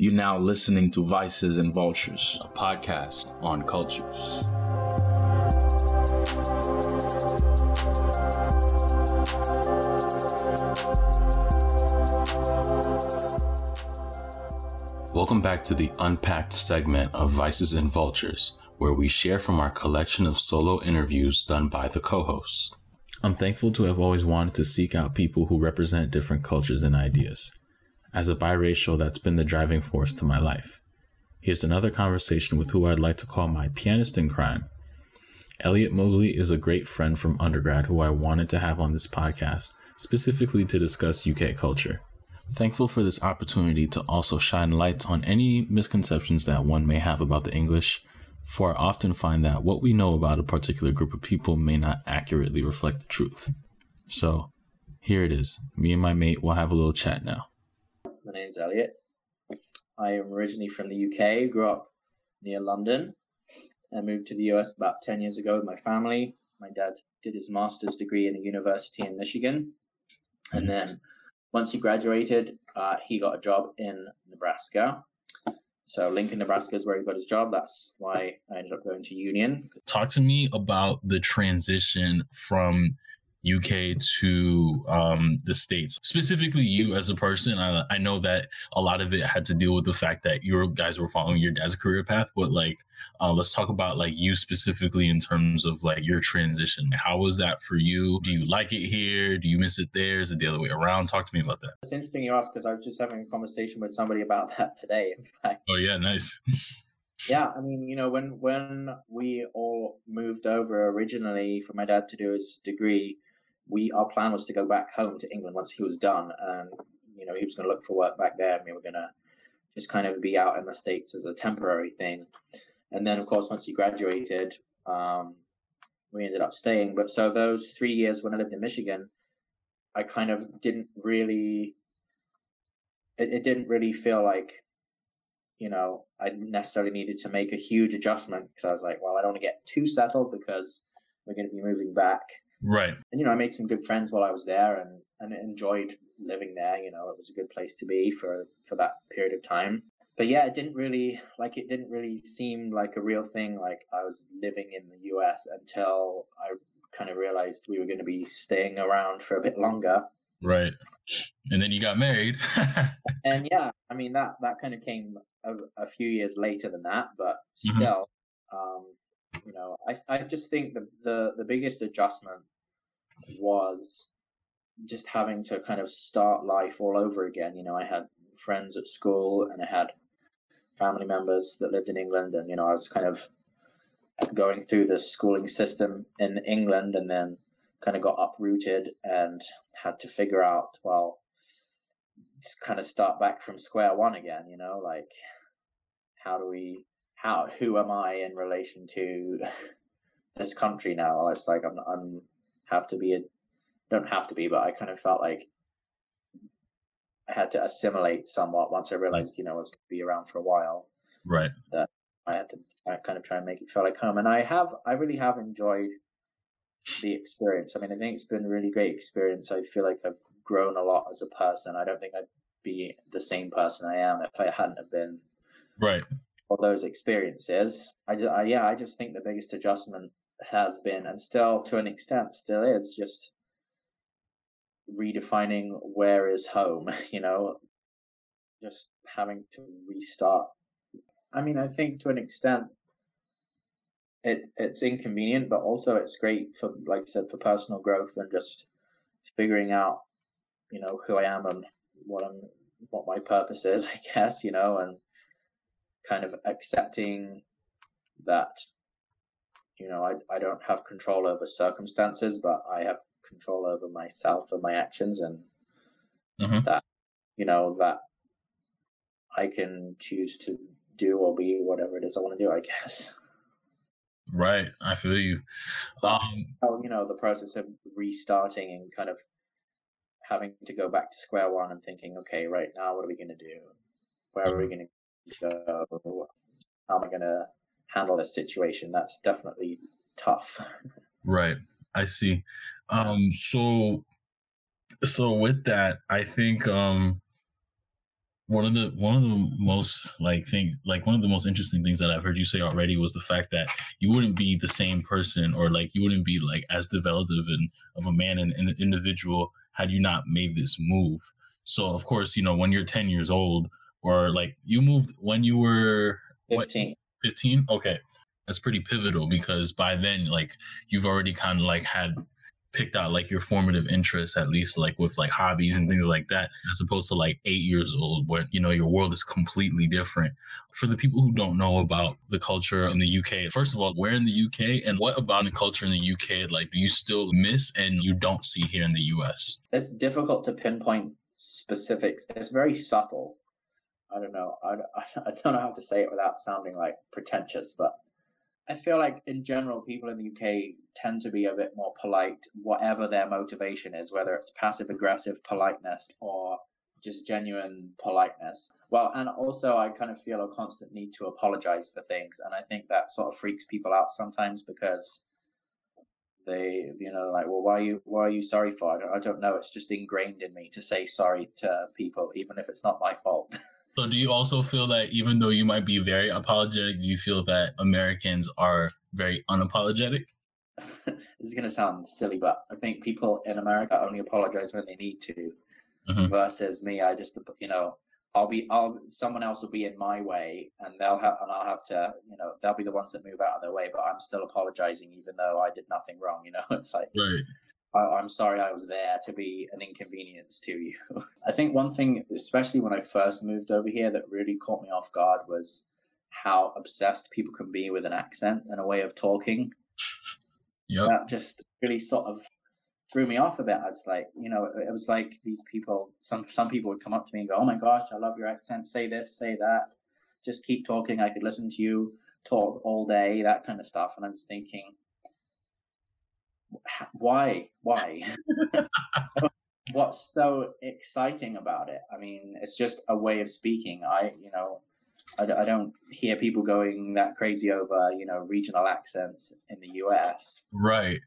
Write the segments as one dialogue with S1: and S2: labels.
S1: You now listening to Vices and Vultures, a podcast on cultures. Welcome back to the unpacked segment of Vices and Vultures, where we share from our collection of solo interviews done by the co hosts. I'm thankful to have always wanted to seek out people who represent different cultures and ideas. As a biracial, that's been the driving force to my life. Here's another conversation with who I'd like to call my pianist in crime. Elliott Moseley is a great friend from undergrad who I wanted to have on this podcast, specifically to discuss UK culture. Thankful for this opportunity to also shine lights on any misconceptions that one may have about the English, for I often find that what we know about a particular group of people may not accurately reflect the truth. So, here it is. Me and my mate will have a little chat now.
S2: My name's Elliott. I am originally from the UK, grew up near London, and moved to the US about 10 years ago with my family. My dad did his master's degree in a university in Michigan. And then once he graduated, uh, he got a job in Nebraska. So Lincoln, Nebraska is where he got his job. That's why I ended up going to Union.
S1: Talk to me about the transition from UK to um, the States. Specifically, you as a person, I, I know that a lot of it had to deal with the fact that you guys were following your dad's career path. But like, uh, let's talk about like you specifically in terms of like your transition. How was that for you? Do you like it here? Do you miss it there? Is it the other way around? Talk to me about that.
S2: It's interesting you ask because I was just having a conversation with somebody about that today. In fact.
S1: Oh yeah, nice.
S2: yeah i mean you know when when we all moved over originally for my dad to do his degree we our plan was to go back home to England once he was done, and you know he was going to look for work back there, and we were going to just kind of be out in the states as a temporary thing. And then, of course, once he graduated, um, we ended up staying. But so those three years when I lived in Michigan, I kind of didn't really. It, it didn't really feel like, you know, I necessarily needed to make a huge adjustment because I was like, well, I don't want to get too settled because we're going to be moving back
S1: Right.
S2: And you know, I made some good friends while I was there, and and enjoyed living there. You know, it was a good place to be for for that period of time. But yeah, it didn't really like it didn't really seem like a real thing. Like I was living in the U.S. until I kind of realized we were going to be staying around for a bit longer.
S1: Right. And then you got married.
S2: and yeah, I mean that that kind of came a, a few years later than that, but mm-hmm. still, mm-hmm. um, you know, I I just think the the the biggest adjustment was just having to kind of start life all over again. You know, I had friends at school and I had family members that lived in England, and you know, I was kind of going through the schooling system in England, and then kind of got uprooted and had to figure out well just kind of start back from square one again you know like how do we how who am I in relation to this country now? It's like I'm I'm have to be a don't have to be, but I kind of felt like I had to assimilate somewhat once I mm. realized, you know, I was going to be around for a while.
S1: Right.
S2: That I had to kind of try and make it feel like home, and I have I really have enjoyed the experience. I mean, I think it's been a really great experience. I feel like I've grown a lot as a person. I don't think I'd be the same person I am if I hadn't have been
S1: right
S2: those experiences. I, just, I yeah, I just think the biggest adjustment has been, and still to an extent, still is just redefining where is home. You know, just having to restart. I mean, I think to an extent, it it's inconvenient, but also it's great for, like I said, for personal growth and just figuring out, you know, who I am and what I'm, what my purpose is. I guess you know, and kind of accepting that you know I, I don't have control over circumstances but i have control over myself and my actions and mm-hmm. that you know that i can choose to do or be whatever it is i want to do i guess
S1: right i feel you
S2: um, so, you know the process of restarting and kind of having to go back to square one and thinking okay right now what are we going to do where are we mm-hmm. going to uh, how am I going to handle this situation? That's definitely tough.
S1: right. I see. Um, so, so with that, I think, um, one of the one of the most like things like one of the most interesting things that I've heard you say already was the fact that you wouldn't be the same person or like you wouldn't be like as developed of a man and an individual had you not made this move. So of course, you know, when you're 10 years old or like you moved when you were
S2: 15.
S1: 15? Okay. That's pretty pivotal because by then like you've already kind of like had picked out like your formative interests at least like with like hobbies and things like that as opposed to like eight years old where you know your world is completely different for the people who don't know about the culture in the uk first of all where in the uk and what about the culture in the uk like do you still miss and you don't see here in the us
S2: it's difficult to pinpoint specifics it's very subtle i don't know i, I don't know how to say it without sounding like pretentious but I feel like in general, people in the UK tend to be a bit more polite, whatever their motivation is, whether it's passive aggressive politeness or just genuine politeness. Well, and also I kind of feel a constant need to apologize for things, and I think that sort of freaks people out sometimes because they, you know, like, well, why are you, why are you sorry for? I don't, I don't know. It's just ingrained in me to say sorry to people, even if it's not my fault.
S1: So do you also feel that even though you might be very apologetic, do you feel that Americans are very unapologetic?
S2: this is going to sound silly, but I think people in America only apologize when they need to. Mm-hmm. Versus me, I just you know I'll be I'll someone else will be in my way and they'll have and I'll have to you know they'll be the ones that move out of their way, but I'm still apologizing even though I did nothing wrong. You know, it's like
S1: right.
S2: I, am sorry I was there to be an inconvenience to you. I think one thing, especially when I first moved over here, that really caught me off guard was how obsessed people can be with an accent and a way of talking.
S1: Yeah,
S2: That just really sort of threw me off a bit. It's like, you know, it was like these people, some some people would come up to me and go, "Oh my gosh, I love your accent. Say this, say that. Just keep talking. I could listen to you talk all day." That kind of stuff. And I was thinking, why why? What's so exciting about it? I mean it's just a way of speaking. I you know I, I don't hear people going that crazy over you know regional accents in the us
S1: right.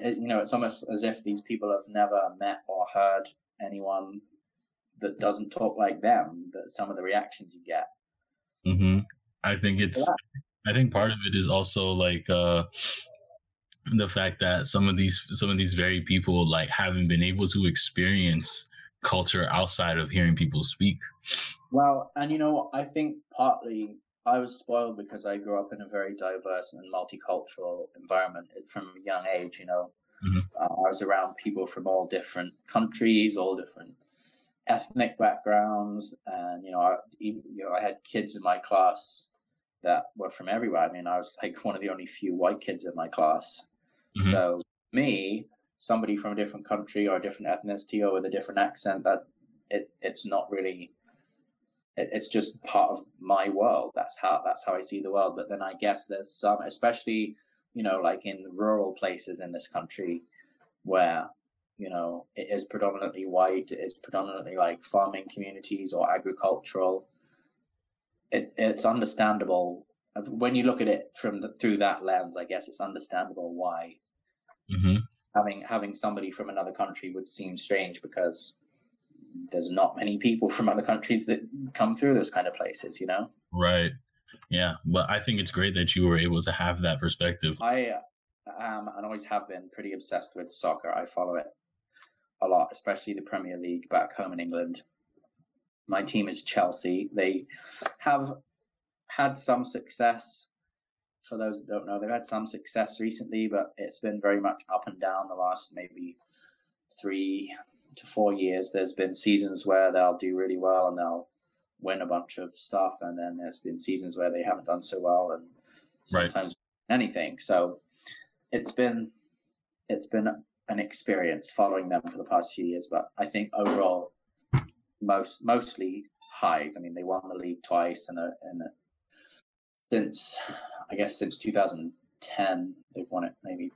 S2: It, you know it's almost as if these people have never met or heard anyone that doesn't talk like them that some of the reactions you get.
S1: Mm-hmm. i think it's yeah. i think part of it is also like uh the fact that some of these some of these very people like haven't been able to experience culture outside of hearing people speak.
S2: Well, and you know, I think partly I was spoiled because I grew up in a very diverse and multicultural environment from a young age. You know, mm-hmm. uh, I was around people from all different countries, all different ethnic backgrounds, and you know, I, you know, I had kids in my class that were from everywhere. I mean, I was like one of the only few white kids in my class, Mm-hmm. So me, somebody from a different country or a different ethnicity or with a different accent, that it it's not really. It, it's just part of my world. That's how that's how I see the world. But then I guess there's some, especially you know, like in rural places in this country, where you know it is predominantly white. It's predominantly like farming communities or agricultural. It, it's understandable when you look at it from the, through that lens. I guess it's understandable why
S1: Mm-hmm.
S2: Having having somebody from another country would seem strange because there's not many people from other countries that come through those kind of places, you know?
S1: Right. Yeah, but I think it's great that you were able to have that perspective.
S2: I am and always have been pretty obsessed with soccer. I follow it a lot, especially the Premier League back home in England. My team is Chelsea. They have had some success for those that don't know, they've had some success recently, but it's been very much up and down the last maybe three to four years. There's been seasons where they'll do really well and they'll win a bunch of stuff, and then there's been seasons where they haven't done so well and sometimes right. anything. So it's been it's been an experience following them for the past few years, but I think overall most mostly highs. I mean, they won the league twice and and since I guess since 2010 they've won it maybe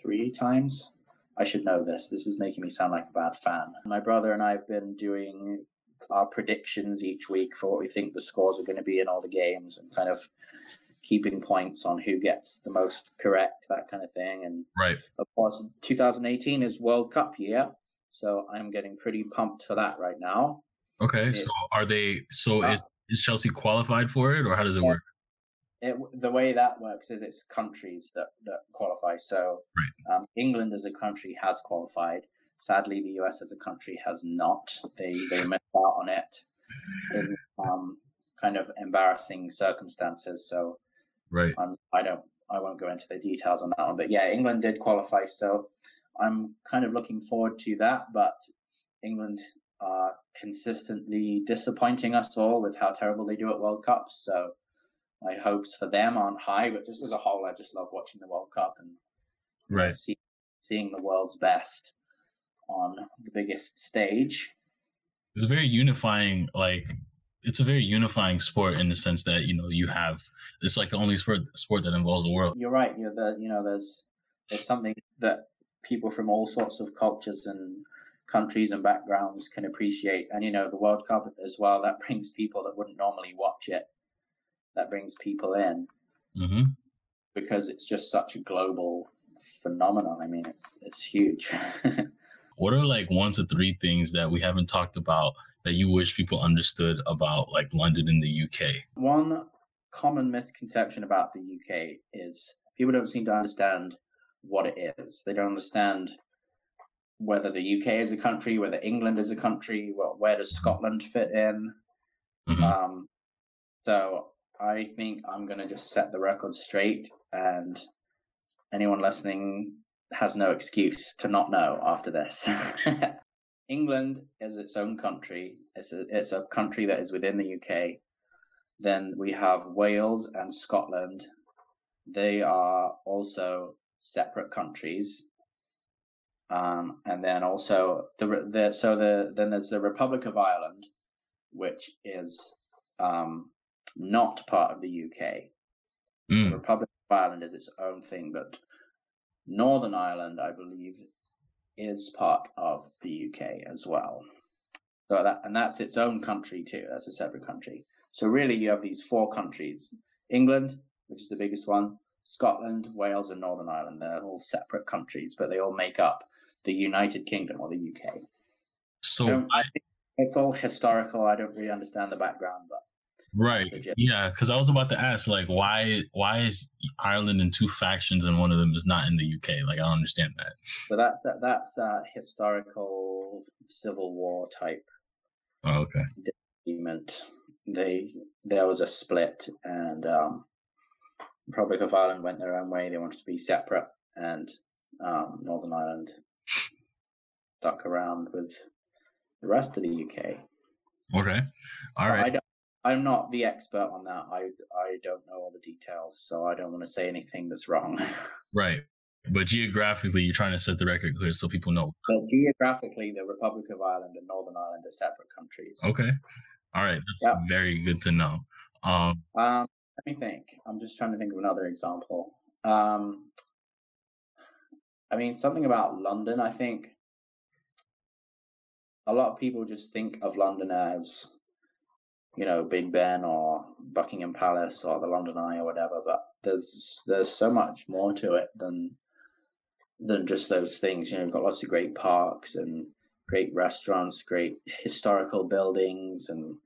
S2: three times. I should know this. This is making me sound like a bad fan. My brother and I have been doing our predictions each week for what we think the scores are going to be in all the games and kind of keeping points on who gets the most correct, that kind of thing. And
S1: right.
S2: of course, 2018 is World Cup year, so I'm getting pretty pumped for that right now.
S1: Okay,
S2: It-
S1: so are they? So
S2: Uh,
S1: is, is Chelsea qualified for it, or how does it work?
S2: It, the way that works is it's countries that, that qualify. So um, England as a country has qualified. Sadly, the US as a country has not. They they missed out on it in um, kind of embarrassing circumstances. So
S1: Right.
S2: um, I don't I won't go into the details on that one. But yeah, England did qualify. So I'm kind of looking forward to that. But England are consistently disappointing us all with how terrible they do at World Cups. So my hopes for them aren't high, but just as a whole, I just love watching the World Cup and
S1: Right.
S2: see, seeing the world's best on the biggest stage.
S1: It's a very unifying, like it's a very unifying sport in the sense that you know you have. It's like the only sport sport that involves the world.
S2: You're right. You're the you know there's there's something that people from all sorts of cultures and countries and backgrounds can appreciate, and you know the World Cup as well. That brings people that wouldn't normally watch it. That brings people in
S1: hmm
S2: because it's just such a global phenomenon. I mean, it's it's huge.
S1: What are like one to three things that we haven't talked about that you wish people understood about like London in the UK?
S2: One common misconception about the UK is people don't seem to understand what it is. They don't understand whether the UK is a country, whether England is a country, well, where does Scotland fit in.
S1: Mhm.
S2: Um, so I think I'm going to just set the record straight, and anyone listening has no excuse to not know after this. England is its own country. It's a, it's a country that is within the UK. Then we have Wales and Scotland. They are also separate countries. Um, and then also the the so the then there's the Republic of Ireland, which is um, not part of the UK. The
S1: Mm,
S2: Republic of Ireland is its own thing, but Northern Ireland, I believe, is part of the UK as well. So that and that's its own country too. That's a separate country. So really, you have these four countries: England, which is the biggest one, Scotland, Wales, and Northern Ireland. They're all separate countries, but they all make up the United Kingdom or the UK.
S1: So
S2: I think it's all historical. I don't really understand the background, but
S1: right, yeah, because I was about to ask like why why is Ireland in two factions and one of them is not in the UK? Like I don't understand that.
S2: so that's that's a historical civil war type
S1: Oh, okay.
S2: agreement. They there was a split, and um, Republic of Ireland went their own way. They wanted to be separate, and um, Northern Ireland stuck around with the rest of the UK.
S1: Okay. All.
S2: But
S1: right.
S2: I'm not the expert on that. I I don't know all the details, so I don't want to say anything that's wrong.
S1: Right. But geographically, you're trying to set the record clear so people know.
S2: but geographically, the Republic of Ireland and Northern Ireland are separate countries.
S1: Okay. All right. That's
S2: Yeah.
S1: very good to know. Um,
S2: Um, let me think. I'm just trying to think of another example. Um, I mean, something about London. I think a lot of people just think of London as, you know, Big Ben or Buckingham Palace or the London Eye or whatever. But there's there's so much more to it than than just those things. You know, you've got lots of great parks and great restaurants, great historical buildings, and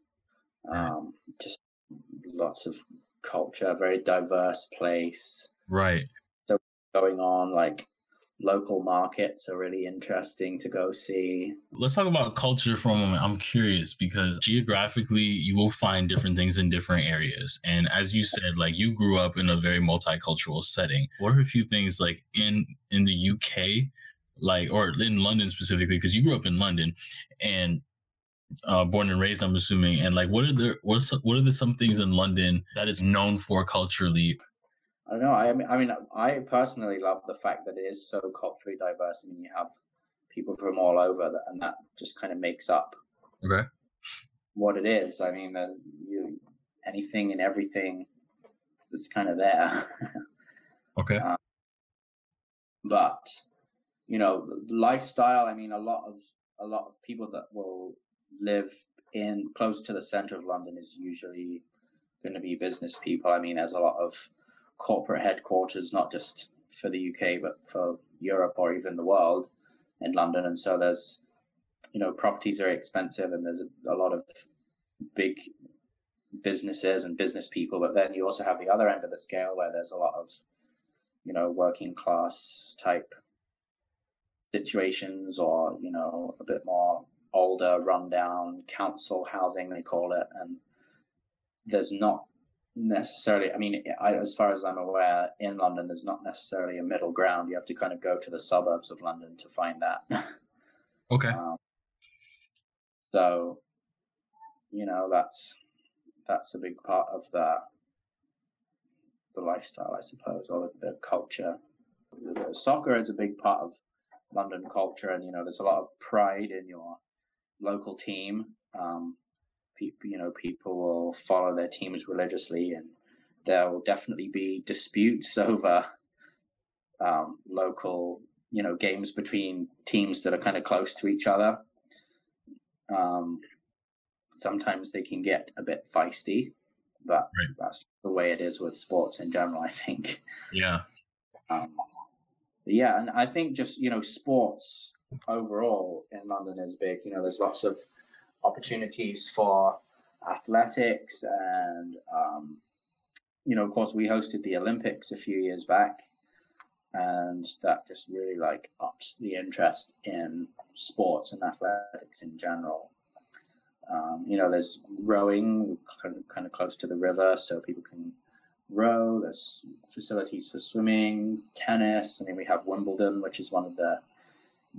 S2: um, just lots of culture. Very diverse place
S1: right.
S2: So going on. Like local markets are really interesting to go see.
S1: Let's talk about culture for a moment. I'm curious because geographically, you will find different things in different areas. And as you said, like you grew up in a very multicultural setting. What are a few things like in in the UK, like or in London specifically, because you grew up in London and uh, born and raised, I'm assuming. And like, what are the what are some, what are the some things in London that is known for culturally?
S2: I don't know. I mean, I mean, I personally love the fact that it is so culturally diverse. I mean, you have people from all over, that, and that just kind of makes up
S1: Okay.
S2: what it is. I mean, uh, you anything and everything that's kind of there.
S1: Okay.
S2: but you know lifestyle i mean a lot of a lot of people that will live in close to the center of london is usually going to be business people i mean there's a lot of corporate headquarters not just for the uk but for europe or even the world in london. And so there's you know properties are expensive and there's a, a lot of big businesses and business people, but then you also have the other end of the scale where there's a lot of you know working class type situations or you know a bit more older rundown council housing they call it. And there's not necessarily i mean I, as far as i'm aware in london there's not necessarily a middle ground. You have to kind of go to the suburbs of london to find that.
S1: Okay. Um,
S2: so you know that's that's a big part of the the lifestyle i suppose or the, the culture. Soccer is a big part of london culture and you know there's a lot of pride in your local team. Um, you know, people will follow their teams religiously, and there will definitely be disputes over um, local, you know, games between teams that are kind of close to each other. Um, sometimes they can get a bit feisty, but right. that's the way it is with sports in general. I think.
S1: Yeah.
S2: Um, yeah, and I think just you know, sports overall in London is big. You know, there's lots of opportunities for athletics and um, you know of course we hosted the olympics a few years back and that just really like ups the interest in sports and athletics in general. Um, you know there's rowing kind of, kind of close to the river so people can row. There's facilities for swimming tennis I mean we have wimbledon which is one of the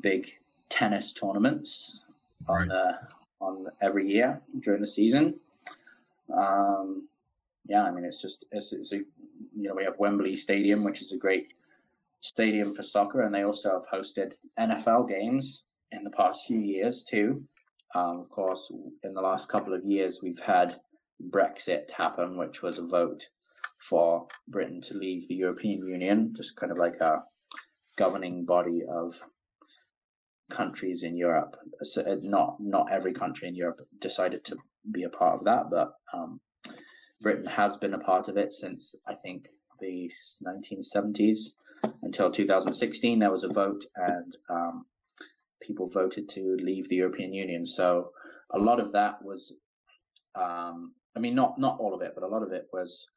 S2: big tennis tournaments on the on every year during the season. Um, yeah, I mean, it's just it's, it's a, you know we have Wembley Stadium, which is a great stadium for soccer, and they also have hosted NFL games in the past few years too. Um, of course, in the last couple of years, we've had Brexit happen, which was a vote for Britain to leave the European Union, just kind of like a governing body of countries in Europe. So uh, not not every country in Europe decided to be a part of that, but um, Britain has been a part of it since I think the 1970s until 2016. There was a vote, and um, people voted to leave the European Union. So a lot of that was, um, I mean, not not all of it, but a lot of it was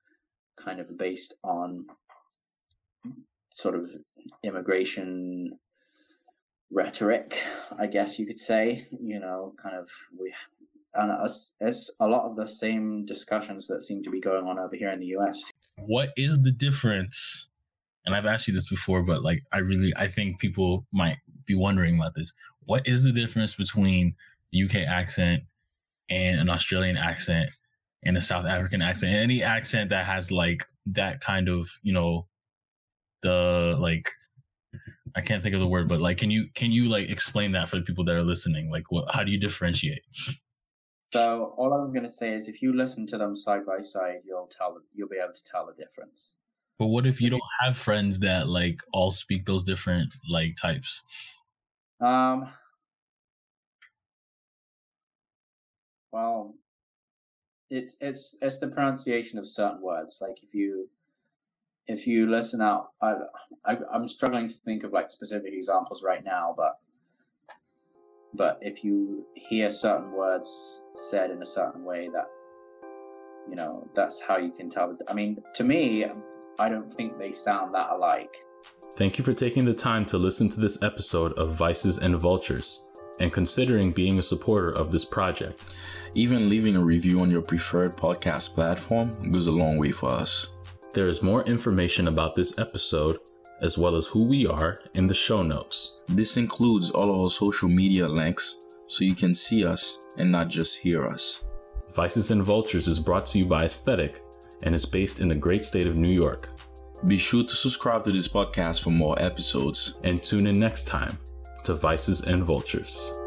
S2: kind of based on sort of immigration rhetoric, I guess you could say. You know, kind of we and it's, it's a lot of the same discussions that seem to be going on over here in the US.
S1: What is the difference? And I've asked you this before, but like I really I think people might be wondering about this. What is the difference between UK accent and an Australian accent and a South African accent? Any accent that has like that kind of, you know, the like I can't think of the word, but like, can you can you like explain that for the people that are listening? Like, what? How do you differentiate?
S2: So all I'm going to say is, if you listen to them side by side, you'll tell you'll be able to tell the difference.
S1: But what if you don't have friends that like all speak those different like types?
S2: Um. Well, it's it's it's the pronunciation of certain words. Like if you if you listen out, I, I I'm struggling to think of like specific examples right now, but but if you hear certain words said in a certain way, that you know that's how you can tell. I mean, to me, I don't think they sound that alike.
S1: Thank you for taking the time to listen to this episode of Vices and Vultures and considering being a supporter of this project.
S3: Even leaving a review on your preferred podcast platform goes a long way for us.
S1: There is more information about this episode, as well as who we are, in the show notes.
S3: This includes all of our social media links so you can see us and not just hear us.
S1: Vices and Vultures is brought to you by Aesthetic and is based in the great state of New York.
S3: Be sure to subscribe to this podcast for more episodes
S1: and tune in next time to Vices and Vultures.